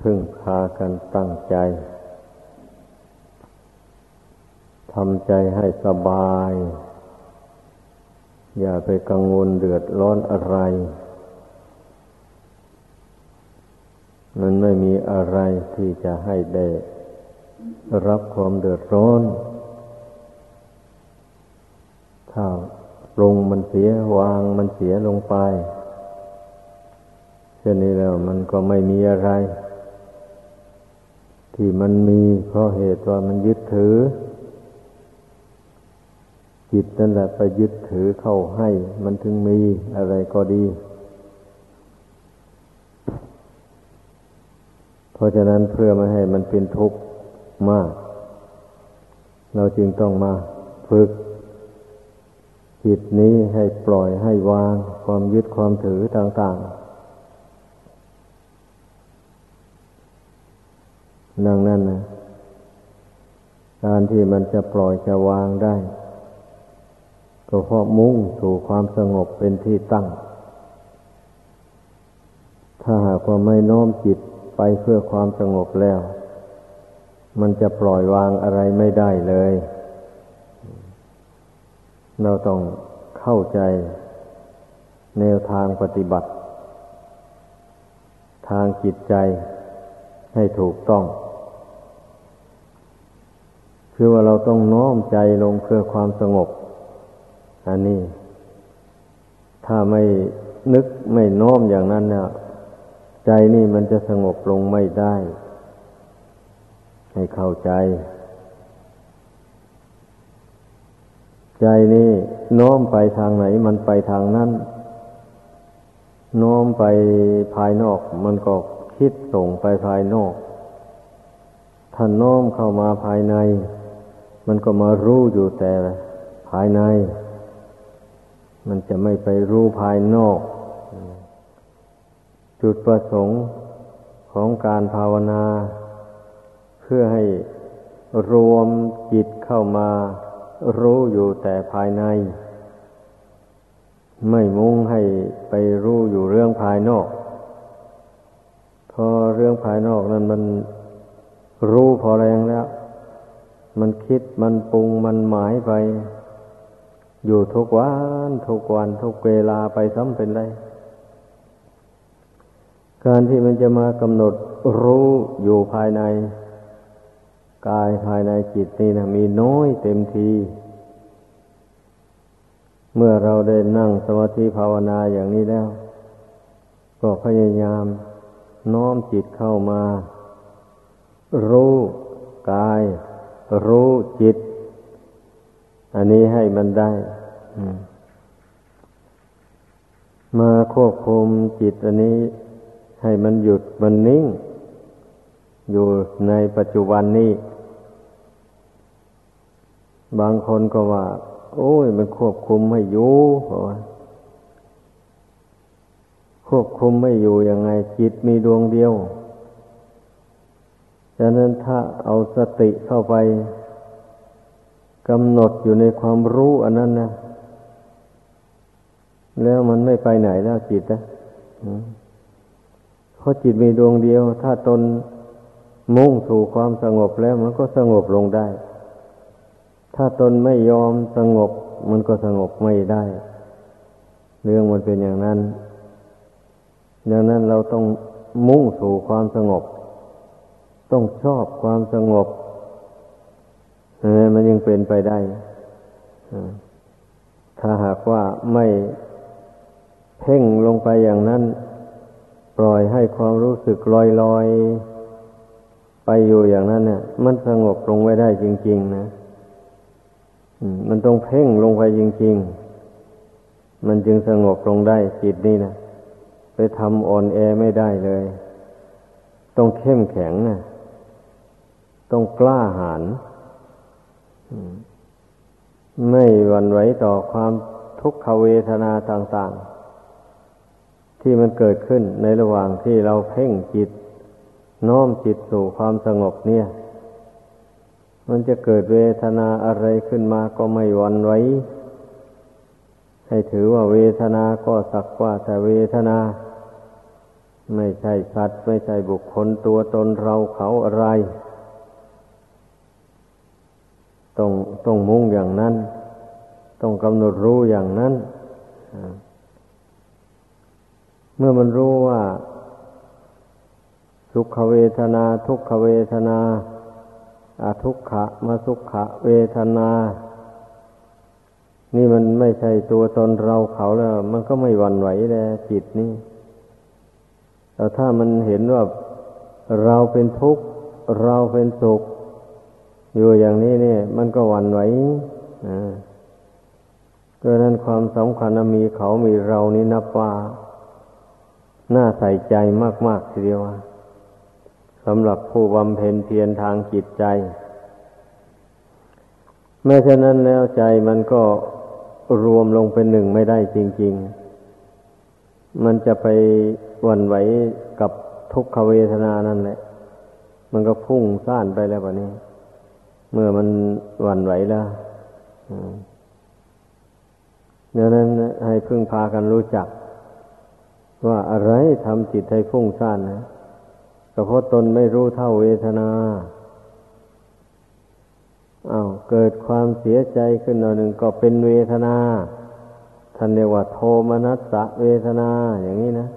พึ่งพากันตั้งใจทำใจให้สบาย อย่าไปกังวลเดือดร้อนอะไร มันไม่มีอะไรที่จะให้ได้ รับความเดือดร้อน ถ้าปรุงมันเสียวางมันเสียลงไปเช่นนี้แล้วมันก็ไม่มีอะไร ที่มันมีเพราะเหตุว่ามันยึดถือ จิตนั่นแหละไปยึดถือเข้าให้ มันถึงมีอะไรก็ดี เพราะฉะนั้นเพื่อไม่ให้มันเป็นทุกข์มาก เราจึงต้องมาฝึก จิตนี้ให้ปล่อยให้วางความยึดความถือต่าง ๆ ดังนั้นนะการที่มันจะปล่อยจะวางได้ ก็เพราะมุ่งสู่ความสงบเป็นที่ตั้ง ถ้าหากว่าไม่น้อมจิตไปเพื่อความสงบแล้ว มันจะปล่อยวางอะไรไม่ได้เลย เราต้องเข้าใจแนวทางปฏิบัติ ทางจิตใจให้ถูกต้อง คือว่าเราต้องน้อมใจลงเพื่อความสงบ อันนี้ ถ้าไม่นึกไม่น้อมอย่างนั้นเนี่ยใจนี่มันจะสงบลงไม่ได้ ให้เข้าใจ ใจนี่น้อมไปทางไหน มันไปทางนั้นน้อมไปภายนอก มันก็คิดส่งไปภายนอกถ้าน้อมเข้ามาภายใน มันก็มารู้อยู่แต่ภายใน มันจะไม่ไปรู้ภายนอก จุดประสงค์ของการภาวนา เพื่อให้รวมจิตเข้ามารู้อยู่แต่ภายใน ไม่มุ่งให้ไปรู้อยู่เรื่องภายนอก พอเรื่องภายนอกนั้นมันรู้พอแรงแล้ว มันคิดมันปรุงมันหมายไป อยู่ทุกวันทุกวันทุกเวลาไปซ้ำเป็นไรการที่มันจะมากำหนดรู้อยู่ภายใน กายภายในจิตนี่นะมีน้อยเต็มที เมื่อเราได้นั่งสมาธิภาวนาอย่างนี้แล้ว ก็พยายามน้อมจิตเข้ามา รู้กาย รู้จิต อันนี้ให้มันได้มาควบคุมจิตอันนี้ ให้มันหยุดมันนิ่ง อยู่ในปัจจุบันนี้ บางคนก็ว่า โอ้ย มันควบคุมไม่อยู่ควบคุมไม่อยู่ยังไง จิตมีดวงเดียว ฉะนั้นถ้าเอาสติเข้าไปกำหนดอยู่ในความรู้อันนั้นนะแล้วมันไม่ไปไหนแล้วจิตนะเพราะจิตมีดวงเดียว ถ้าตนมุ่งสู่ความสงบแล้ว มันก็สงบลงได้ ถ้าตนไม่ยอมสงบ มันก็สงบไม่ได้ เรื่องมันเป็นอย่างนั้น ดังนั้นเราต้องมุ่งสู่ความสงบ ต้องชอบความสงบมันยังเป็นไปได้ ถ้าหากว่าไม่เพ่งลงไปอย่างนั้น ปล่อยให้ความรู้สึกลอยลอยไปอยู่อย่างนั้นเนี่ย มันสงบลงไว้ได้จริง ๆ นะมันต้องเพ่งลงไปจริง ๆ มันจึงสงบลงได้จิตนี่นะไปทำอ่อนแอไม่ได้เลย ต้องเข้มแข็งนะ ต้องกล้าหาญไม่หวั่นไหวต่อความทุกขเวทนาต่างๆ ที่มันเกิดขึ้นในระหว่างที่เราเพ่งจิต น้อมจิตสู่ความสงบเนี่ย มันจะเกิดเวทนาอะไรขึ้นมาก็ไม่หวั่นไหวให้ถือว่าเวทนาก็สักว่าแต่เวทนา ไม่ใช่สัตว์ ไม่ใช่บุคคลตัวตนเราเขาอะไร ต้องต้องมุ่งอย่างนั้น ต้องกำหนดรู้อย่างนั้น เมื่อมันรู้ว่า สุขเวทนา ทุกขเวทนาอาทุกขะมาสุขะเวทนา นี่มันไม่ใช่ตัวตนเราเขาแล้ว มันก็ไม่หวั่นไหวแล้วจิตนี่แต่ถ้ามันเห็นว่าเราเป็นทุกข์ เราเป็นสุข อยู่อย่างนี้เนี่ย มันก็หวั่นไหวอ่าก็นั้นความสำคัญมีเขามีเรานี่นับว่าน่าใส่ใจมากๆทีเดียวสำหรับผู้บำเพ็ญเพียรทางจิตใจแม้ฉะนั้นแล้วใจมันก็รวมลงเป็นหนึ่งไม่ได้จริง ๆ มันจะไปวันไหวกับทุกขเวทนานั่นแหละ มันก็พุ่งซ่านไปแล้วแบบนี้ เมื่อมันวันไหวแล้วดังนั้นให้พึ่งพากันรู้จัก ว่าอะไรทำจิตให้พุ่งซ่านนะก็เพราะตนไม่รู้เท่าเวทนาอา้าวเกิดความเสียใจขึ้นหน่อยหนึ่งก็เป็นเวทนา ท่านเรียกว่าโทมนัสสะเวทนาอย่างนี้นะ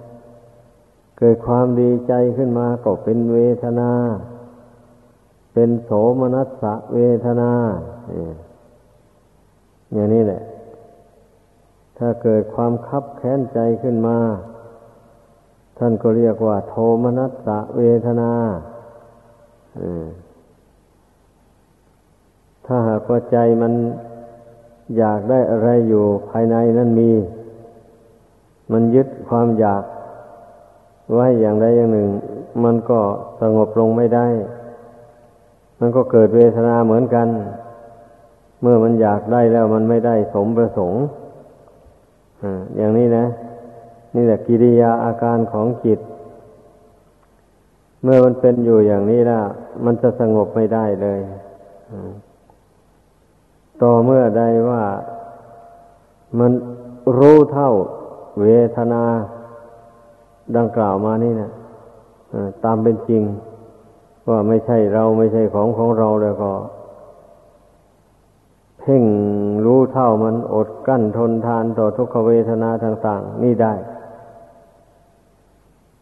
เกิดความดีใจขึ้นมาก็เป็นเวทนา เป็นโสมนัสเวทนาอย่างนี้แหละ ถ้าเกิดความคับแค้นใจขึ้นมา ท่านก็เรียกว่า โทมนัสเวทนาถ้าหากว่าใจมันอยากได้อะไรอยู่ภายในนั้นมี มันยึดความอยาก ไว้อย่างใดอย่างหนึ่ง มันก็สงบลงไม่ได้ มันก็เกิดเวทนาเหมือนกัน เมื่อมันอยากได้แล้วมันไม่ได้สมประสงค์อย่างนี้นะ นี่แหละกิริยาอาการของจิต เมื่อมันเป็นอยู่อย่างนี้แล้วมันจะสงบไม่ได้เลยต่อเมื่อใดว่ามันรู้เท่าเวทนาดังกล่าวมานี่นะตามเป็นจริง ว่าไม่ใช่เราไม่ใช่ของของเราแล้วก็ เพ่งรู้เท่ามันอดกั้นทนทานต่อทุกขเวทนาต่างๆ นี่ได้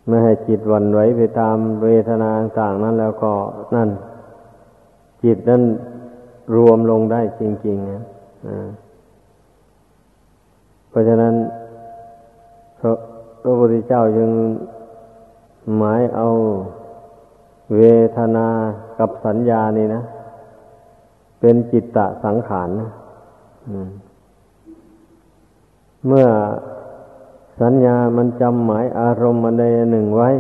ไม่ให้จิตวันไหวไปตามเวทนาต่างนั้นแล้วก็นั่น จิตนั้นรวมลงได้จริงๆนะเพราะฉะนั้นพระพุทธเจ้าจึงหมายเอา เวทนากับสัญญานี่นะ เป็นจิตตะสังขารนะเมื่อสัญญามันจำหมายอารมณ์มันใดหนึ่งไว้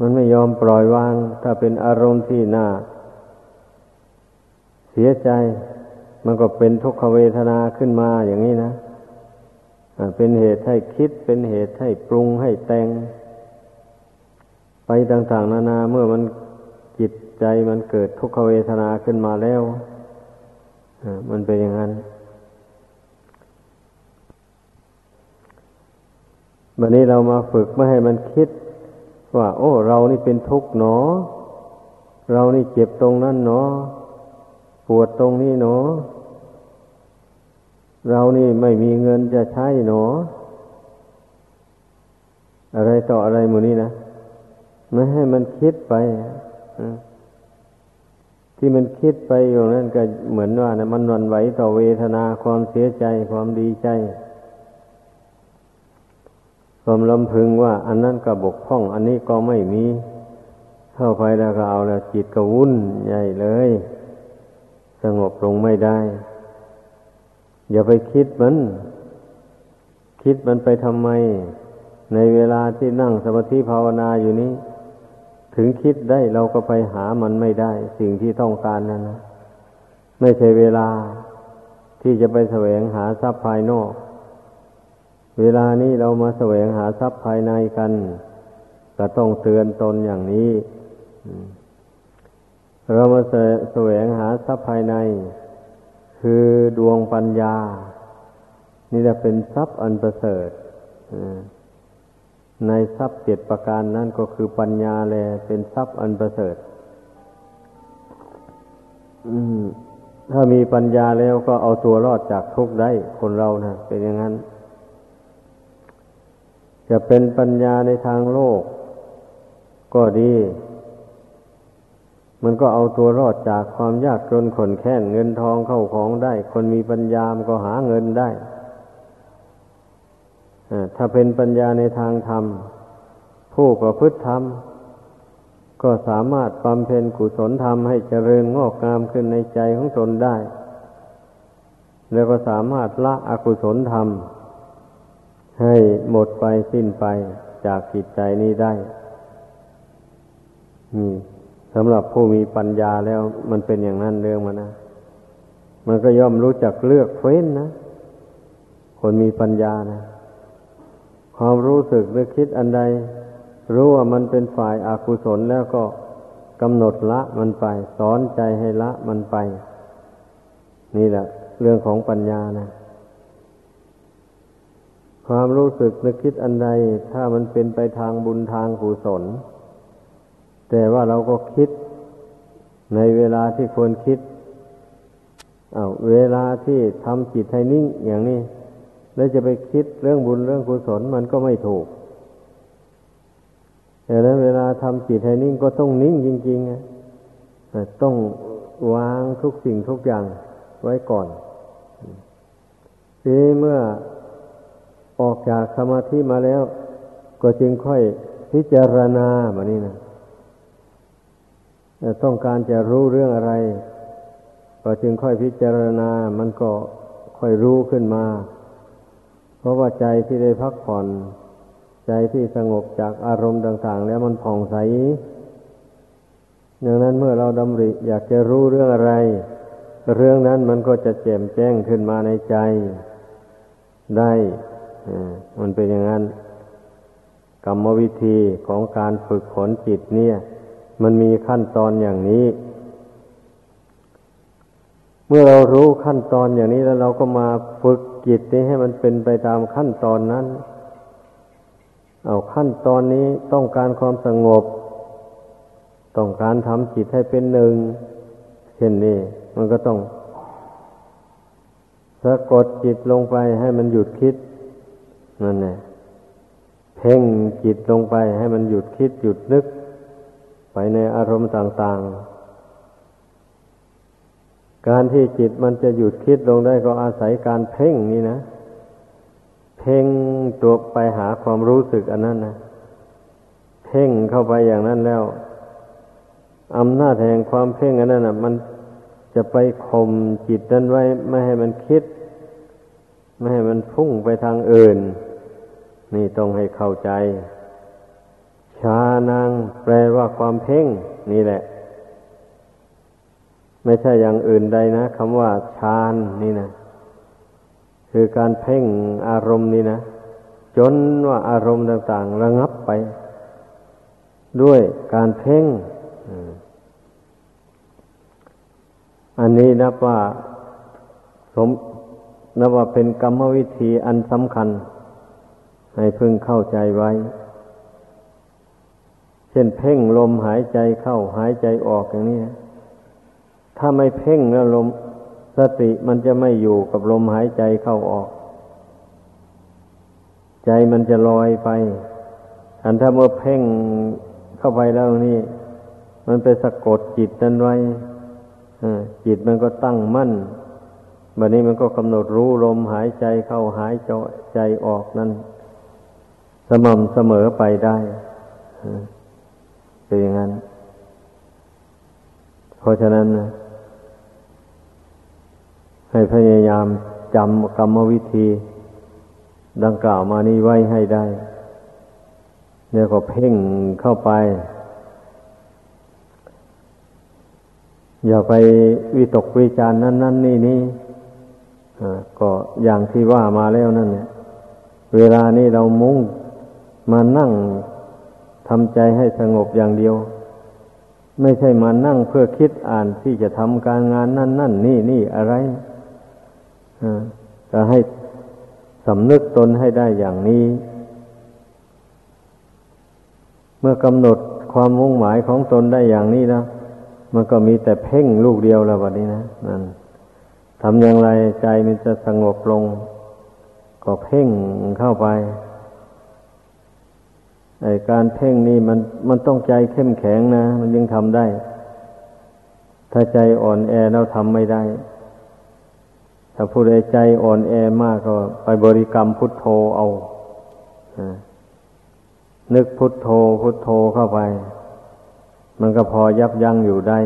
มันไม่ยอมปล่อยวาง ถ้าเป็นอารมณ์ที่น่า เสียใจ มันก็เป็นทุกขเวทนาขึ้นมาอย่างนี้นะเป็นเหตุให้คิดเป็นเหตุให้ปรุงให้แต่ง ไปต่างๆ นานาเมื่อมันจิตใจมันเกิดทุกขเวทนาขึ้นมาแล้วมันเป็นอย่างนั้นวันนี้เรามาฝึกไม่ให้มันคิด ว่า โอ้ เรานี่เป็นทุกข์หนอ เรานี่เจ็บตรงนั้นหนอ ปวดตรงนี้หนอ เรานี่ไม่มีเงินจะใช้หนอ อะไรต่ออะไรมูนี้นะ ไม่ให้มันคิดไปที่มันคิดไปอยู่นั่นก็เหมือนว่านะมันวันไหวต่อเวทนาความเสียใจความดีใจ ความลำพึงว่า อันนั้นก็บกพร่อง อันนี้ก็ไม่มีเข้าไปแล้วก็เอาแล้วจิตก็วุ่นใหญ่เลย สงบลงไม่ได้ อย่าไปคิดมัน คิดมันไปทำไม ในเวลาที่นั่งสมาธิภาวนาอยู่นี้ ถึงคิดได้เราก็ไปหามันไม่ได้ สิ่งที่ต้องการนั้นนะไม่ใช่เวลาที่จะไปแสวงหาทรัพย์ภายนอก เวลานี้เรามาแสวงหาทรัพย์ภายในกัน ก็ต้องเตือนตนอย่างนี้เรามาแสวงหาทรัพย์ภายใน คือดวงปัญญา นี่จะเป็นทรัพย์อันประเสริฐ ในทรัพย์เจ็ดประการนั้นก็คือปัญญาแลเป็นทรัพย์อันประเสริฐถ้ามีปัญญาแล้วก็เอาตัวรอดจากทุกข์ได้คนเรานะเป็นอย่างนั้น จะเป็นปัญญาในทางโลก ก็ดี มันก็เอาตัวรอดจากความยากจนขนแค้นเงินทองเข้าของได้ คนมีปัญญามันก็หาเงินได้ ถ้าเป็นปัญญาในทางธรรม ผู้ประพฤติธรรม ก็สามารถบำเพ็ญกุศลธรรมให้เจริญงอกงามขึ้นในใจของตนได้ แล้วก็สามารถละอกุศลธรรม ให้หมดไปสิ้นไปจากจิตใจนี้ได้นี่สำหรับผู้มีปัญญาแล้วมันเป็นอย่างนั้นเรื่องมันนะ มันก็ย่อมรู้จักเลือกเฟ้นนะ คนมีปัญญานะ ความรู้สึกหรือคิดอันใด รู้ว่ามันเป็นฝ่ายอากุศลแล้วก็กำหนดละมันไป สอนใจให้ละมันไป นี่แหละ เรื่องของปัญญานะ ความรู้สึกนึกคิดอันใด ถ้ามันเป็นไปทางบุญทางกุศล แต่ว่าเราก็คิดในเวลาที่ควรคิดอา้าวเวลาที่ทำจิตให้นิ่งอย่างนี้ แล้วจะไปคิดเรื่องบุญเรื่องกุศลมันก็ไม่ถูกแต่แล้วเวลาทำจิตให้นิ่งก็ต้องนิ่งจริงๆต้องวางทุกสิ่งทุกอย่างไว้ก่อน ทีนี้เมื่อออกจากสมาธิมาแล้ว ก็จึงค่อยพิจารณาแบบนี้นะต้องการจะรู้เรื่องอะไร ก็จึงค่อยพิจารณา มันก็ค่อยรู้ขึ้นมา เพราะว่าใจที่ได้พักผ่อน ใจที่สงบจากอารมณ์ต่าง ๆ แล้วมันผ่องใสดังนั้นเมื่อเราดำริอยากจะรู้เรื่องอะไร เรื่องนั้นมันก็จะแจ่มแจ้งขึ้นมาในใจได้มันเป็นอย่างนั้น กรรมวิธีของการฝึกฝนจิตเนี่ย มันมีขั้นตอนอย่างนี้ เมื่อเรารู้ขั้นตอนอย่างนี้แล้วเราก็มาฝึก จิตนี้ให้มันเป็นไปตามขั้นตอนนั้น เอาขั้นตอนนี้ต้องการความสงบ ต้องการทำจิตให้เป็นหนึ่ง เช่นนี้ มันก็ต้องสะกดจิตลงไปให้มันหยุดคิดนั่นแหละเพ่งจิตลงไปให้มันหยุดคิดหยุดนึก ไปในอารมณ์ต่าง ๆ การที่จิตมันจะหยุดคิดลงได้ก็อาศัยการเพ่งนี่นะ เพ่งตัวไปหาความรู้สึกอันนั้นนะ เพ่งเข้าไปอย่างนั้นแล้วอำนาจแห่งความเพ่งอันนั้นนะมันจะไปข่มจิตนั้นไว้ ไม่ให้มันคิด ไม่ให้มันพุ่งไปทางอื่น นี่ต้องให้เข้าใจ ชานางแปลว่าความเพ่ง นี่แหละ ไม่ใช่อย่างอื่นใดนะคำว่าฌานนี่นะคือการเพ่งอารมณ์นี่นะจนว่าอารมณ์ต่าง ๆ ระงับไป ด้วยการเพ่งอันนี้นับว่าสมนับว่าเป็นกรรมวิธีอันสำคัญ ให้พึงเข้าใจไว้ เช่นเพ่งลมหายใจเข้าหายใจออกอย่างนี้ ถ้าไม่เพ่งแล้วลมสติมันจะไม่อยู่กับลมหายใจเข้าออก ใจมันจะลอยไปอันถ้าเมื่อเพ่งเข้าไปแล้วนี่ มันไปสะกดจิตนั้นไว้จิตมันก็ตั้งมั่นบัดนี้มันก็กำหนดรู้ลมหายใจเข้าหายใจออกนั้นสม่ำเสมอไปได้เป็นอย่างนั้น เพราะฉะนั้นนะ ให้พยายามจำกรรมวิธี ดังกล่าวมานี้ไว้ให้ได้ เนี่ยก็เพ่งเข้าไป อย่าไปวิตกวิจารนั้นนั่นนี่นี่ก็อย่างที่ว่ามาแล้วนั่นเนี่ย เวลานี้เรามุ่งมานั่งทำใจให้สงบอย่างเดียว ไม่ใช่มานั่งเพื่อคิดอ่านที่จะทำการงานนั่นนั่นนี่นี่อะไร ก็ให้สำนึกตนให้ได้อย่างนี้ เมื่อกำหนดความมุ่งหมายของตนได้อย่างนี้แล้วมันก็มีแต่เพ่งลูกเดียวแล้วแบบนี้นะนั่นทำอย่างไรใจมันจะสงบลง ก็เพ่งเข้าไปไอการเพ่งนี่มันมันต้องใจเข้มแข็งนะ มันยังทำได้ ถ้าใจอ่อนแอแล้วทำไม่ได้ ถ้าผู้ใดใจอ่อนแอมากก็ไปบริกรรมพุทโธเอานึกพุทโธพุทโธเข้าไป มันก็พอยับยั้งอยู่ได้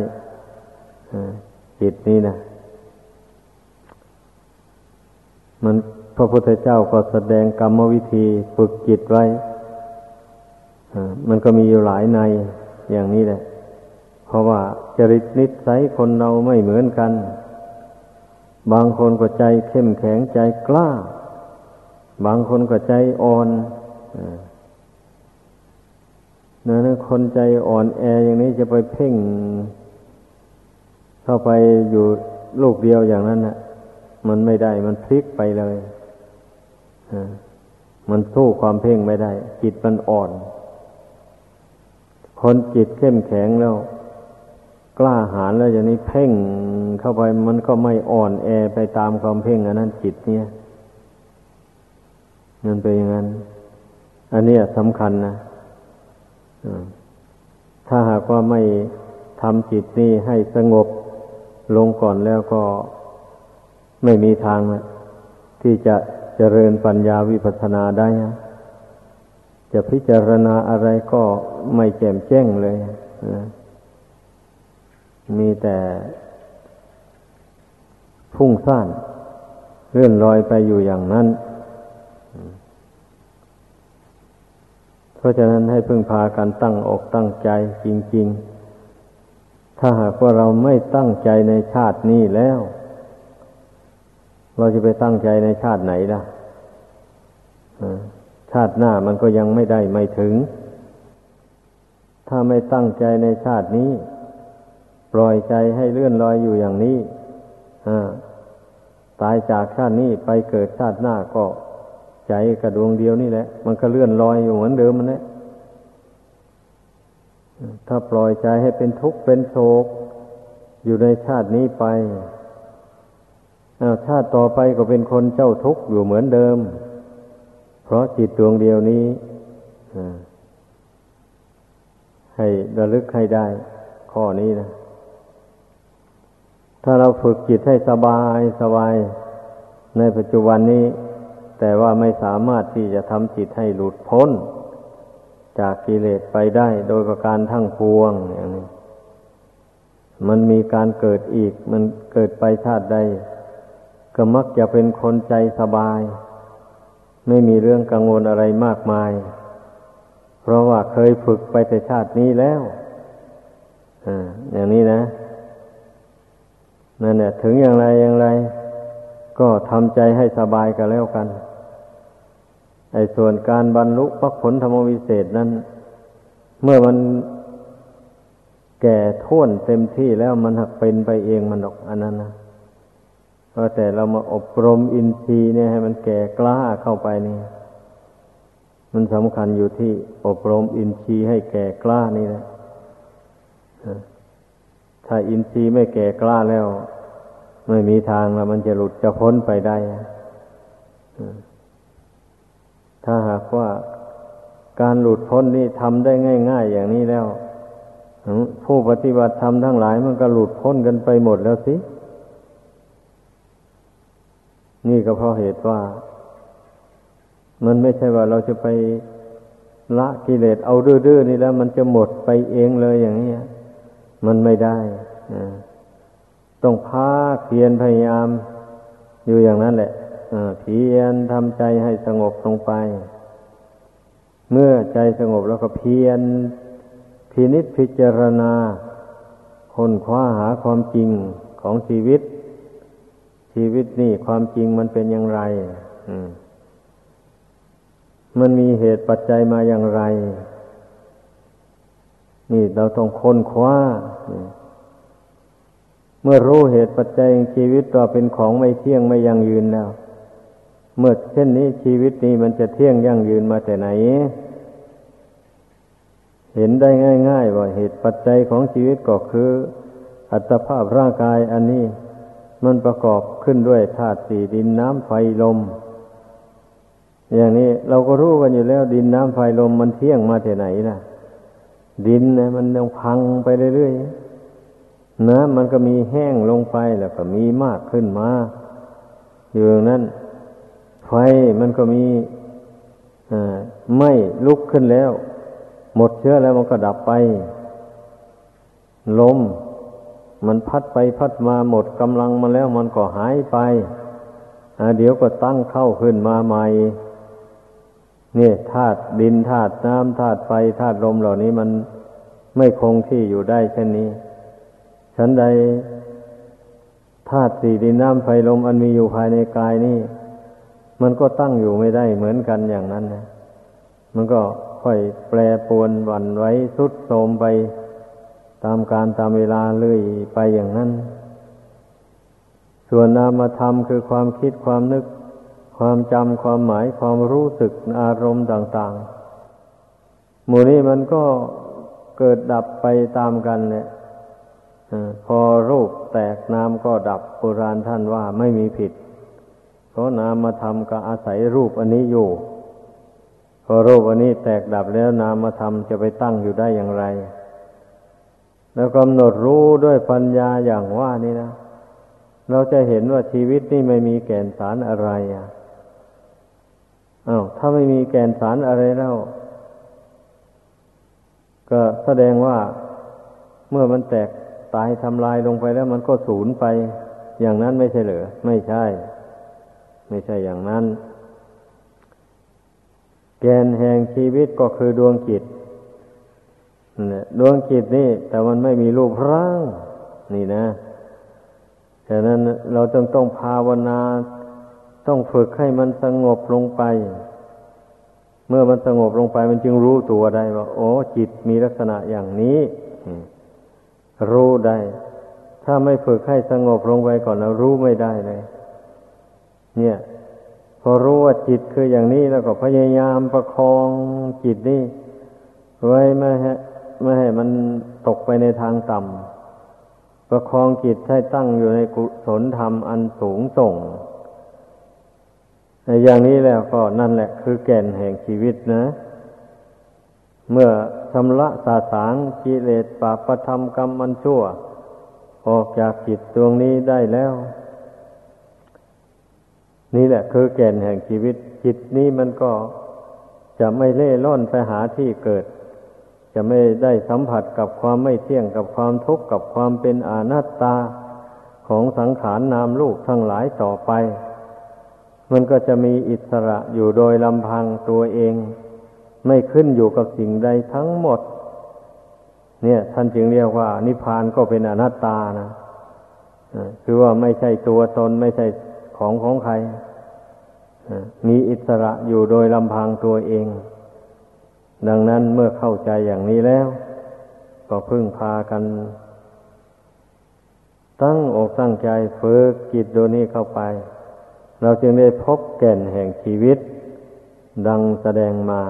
จิตนี้นะมันพระพุทธเจ้าก็แสดงกรรมวิธีฝึกจิตไว้มันก็มีอยู่หลายในอย่างนี้แหละ เพราะว่าจริตนิสัยคนเราไม่เหมือนกัน บางคนก็ใจเข้มแข็งใจกล้า บางคนก็ใจอ่อนนั่นคนใจอ่อนแออย่างนี้จะไปเพ่ง เข้าไปอยู่ลูกเดียวอย่างนั้นน่ะมันไม่ได้ มันพลิกไปเลยมันสู้ความเพ่งไม่ได้ จิตมันอ่อน คนจิตเข้มแข็งแล้ว กล้าหาญแล้วอย่างนี้เพ่งเข้าไปมันก็ไม่อ่อนแอไปตามความเพ่งอันนั้นจิตเนี่ยมันเป็นอย่างนั้น อันนี้สำคัญนะถ้าหากว่าไม่ทำจิตนี้ให้สงบลงก่อนแล้วก็ไม่มีทางที่จะเจริญปัญญาวิปัสสนาได้จะพิจารณาอะไรก็ไม่แจ่มแจ้งเลยนะ มีแต่พุ่งซ่านเลื่อนลอยไปอยู่อย่างนั้น เพราะฉะนั้นให้พึ่งพากันตั้งอกตั้งใจจริง ๆ ถ้าหากว่าเราไม่ตั้งใจในชาตินี้แล้ว เราจะไปตั้งใจในชาติไหนล่ะชาติหน้ามันก็ยังไม่ได้ไม่ถึง ถ้าไม่ตั้งใจในชาตินี้ ปล่อยใจให้เลื่อนลอยอยู่อย่างนี้ตายจากชาตินี้ไปเกิดชาติหน้าก็ใจกระดวงเดียวนี่แหละ มันก็เลื่อนลอยอยู่เหมือนเดิมมันแหละถ้าปล่อยใจให้เป็นทุกข์เป็นโศกอยู่ในชาตินี้ไปชาติต่อไปก็เป็นคนเจ้าทุกข์อยู่เหมือนเดิม เพราะจิตดวงเดียวนี้ให้ระลึกให้ได้ ข้อนี้นะ ถ้าเราฝึกจิตให้สบายสบาย ในปัจจุบันนี้ แต่ว่าไม่สามารถที่จะทำจิตให้หลุดพ้น จากกิเลสไปได้โดยประการทั้งปวงอย่างนี้มันมีการเกิดอีก มันเกิดไปชาติใด ก็มักจะเป็นคนใจสบาย ไม่มีเรื่องกังวลอะไรมากมาย เพราะว่าเคยฝึกไปแต่ชาตินี้แล้ว อ่า อย่างนี้นะ นั่นเนี่ยถึงอย่างไรอย่างไร ก็ทำใจให้สบายกันแล้วกันไอ้ส่วนการบรรลุพระผลธรรมวิเศษนั้น เมื่อมันแก่ท่วนเต็มที่แล้วมันหักเป็นไปเองมันหรอกอันนั้นนะก็แต่เรามาอบรมอินทรีย์เนี่ยให้มันแก่กล้าเข้าไปนี่มันสำคัญอยู่ที่อบรมอินทรีย์ให้แก่กล้านี่นะ ถ้าอินทรีย์ไม่แก่กล้าแล้ว ไม่มีทางแล้วมันจะหลุดจะพ้นไปได้ ถ้าหากว่าการหลุดพ้นนี่ทำได้ง่าย ๆ อย่างนี้แล้ว ผู้ปฏิบัติธรรมทั้งหลายมันก็หลุดพ้นกันไปหมดแล้วสิ นี่ก็เพราะเหตุว่า มันไม่ใช่ว่าเราจะไปละกิเลสเอาดื้อๆนี่แล้ว มันจะหมดไปเองเลยอย่างนี้ มันไม่ได้ต้องพาเพียรพยายาม อยู่อย่างนั้นแหละเพียรทำใจให้สงบลงไป เมื่อใจสงบแล้วก็เพียรพินิจพิจารณาค้นคว้าหาความจริงของชีวิต ชีวิตนี่ความจริงมันเป็นอย่างไรมันมีเหตุปัจจัยมาอย่างไร นี่เราต้องค้นคว้า เมื่อรู้เหตุปัจจัยชีวิตตัวเป็นของไม่เที่ยงไม่ยั่งยืนแล้ว เมื่อเช่นนี้ชีวิตนี้มันจะเที่ยงยั่งยืนมาแต่ไหน เห็นได้ง่าย ๆ ว่าเหตุปัจจัยของชีวิตก็คือ อัตภาพร่างกายอันนี้ มันประกอบขึ้นด้วยธาตุสี่ดินน้ำไฟลม อย่างนี้เราก็รู้กันอยู่แล้วดินน้ำไฟลมมันเที่ยงมาที่ไหนนะ ดินนะมันยังพังไปเรื่อยๆน้ำมันก็มีแห้งลงไปแล้วก็มีมากขึ้นมาอยู่นั้นไฟมันก็มีไม่ลุกขึ้นแล้ว หมดเชื้อแล้วมันก็ดับไป ลม มันพัดไปพัดมาหมดกำลังมาแล้วมันก็หายไปเดี๋ยวก็ตั้งเข้าขึ้นมาใหม่ นี่ธาตุดินธาตุน้ำธาตุไฟธาตุลมเหล่านี้มันไม่คงที่อยู่ได้เช่นนี้ ฉันใดธาตุสี่ดินน้ำไฟลมอันมีอยู่ภายในกายนี่มันก็ตั้งอยู่ไม่ได้เหมือนกันอย่างนั้นนะ มันก็ค่อยแปรปวนวันไว้สุดโทมไปตามการตามเวลาเลื่อยไปอย่างนั้น ส่วนนามธรรมคือความคิดความนึก ความจำความหมายความรู้สึกอารมณ์ต่าง ๆ หมู่นี้มันก็เกิดดับไปตามกันเนี่ยพอรูปแตกนามก็ดับโบราณท่านว่าไม่มีผิด เพราะนามธรรมก็อาศัยรูปอันนี้อยู่ พอรูปอันนี้แตกดับแล้วนามธรรมจะไปตั้งอยู่ได้อย่างไร แล้วกำหนดรู้ด้วยปัญญาอย่างว่านี่นะ เราจะเห็นว่าชีวิตนี่ไม่มีแก่นสารอะไรอะ อา้าวถ้าไม่มีแก่นสารอะไรแล้ว ก็แสดงว่าเมื่อมันแตกตายทำลายลงไปแล้วมันก็สูญไป อย่างนั้นไม่ใช่เหรอไม่ใช่ ไม่ใช่อย่างนั้น แกนแห่งชีวิตก็คือดวงจิตดวงจิตนี่ แต่มันไม่มีรูปร่าง นี่นะฉะนั้นเราต้องต้องภาวนา ต้องฝึกให้มันสงบลงไป เมื่อมันสงบลงไปมันจึงรู้ตัวได้ว่าโอ้จิตมีลักษณะอย่างนี้รู้ได้ ถ้าไม่ฝึกให้สงบลงไปก่อนแล้วรู้ไม่ได้เลย เนี่ย พอรู้ว่าจิตคืออย่างนี้แล้วก็พยายามประคองจิตนี่ไว้ไม่ให้ไม่ให้มันตกไปในทางต่ำประคองจิตให้ตั้งอยู่ในกุศลธรรมอันสูงส่ง อย่างนี้แล้วก็นั่นแหละ คือแก่นแห่งชีวิตนะ เมื่อชำระสาสางกิเลสปาประธรรมกรรมมันชั่ว ออกจากจิตดวงนี้ได้แล้ว นี่แหละ คือแก่นแห่งชีวิต จิตนี้มันก็จะไม่เล่ร่อนไปหาที่เกิด จะไม่ได้สัมผัสกับความไม่เที่ยงกับความทุกข์กับความเป็นอนัตตาของสังขารนนามลูกทั้งหลายต่อไป มันก็จะมีอิสระอยู่โดยลำพังตัวเอง ไม่ขึ้นอยู่กับสิ่งใดทั้งหมด เนี่ย ท่านจึงเรียกว่า นิพพานก็เป็นอนัตตานะคือว่าไม่ใช่ตัวตนไม่ใช่ของของใครมีอิสระอยู่โดยลำพังตัวเอง ดังนั้นเมื่อเข้าใจอย่างนี้แล้ว ก็พึ่งพากัน ตั้งอกตั้งใจฝึกจิตตัวนี้เข้าไป เราจึงได้พบแก่นแห่งชีวิต ดังแสดงมา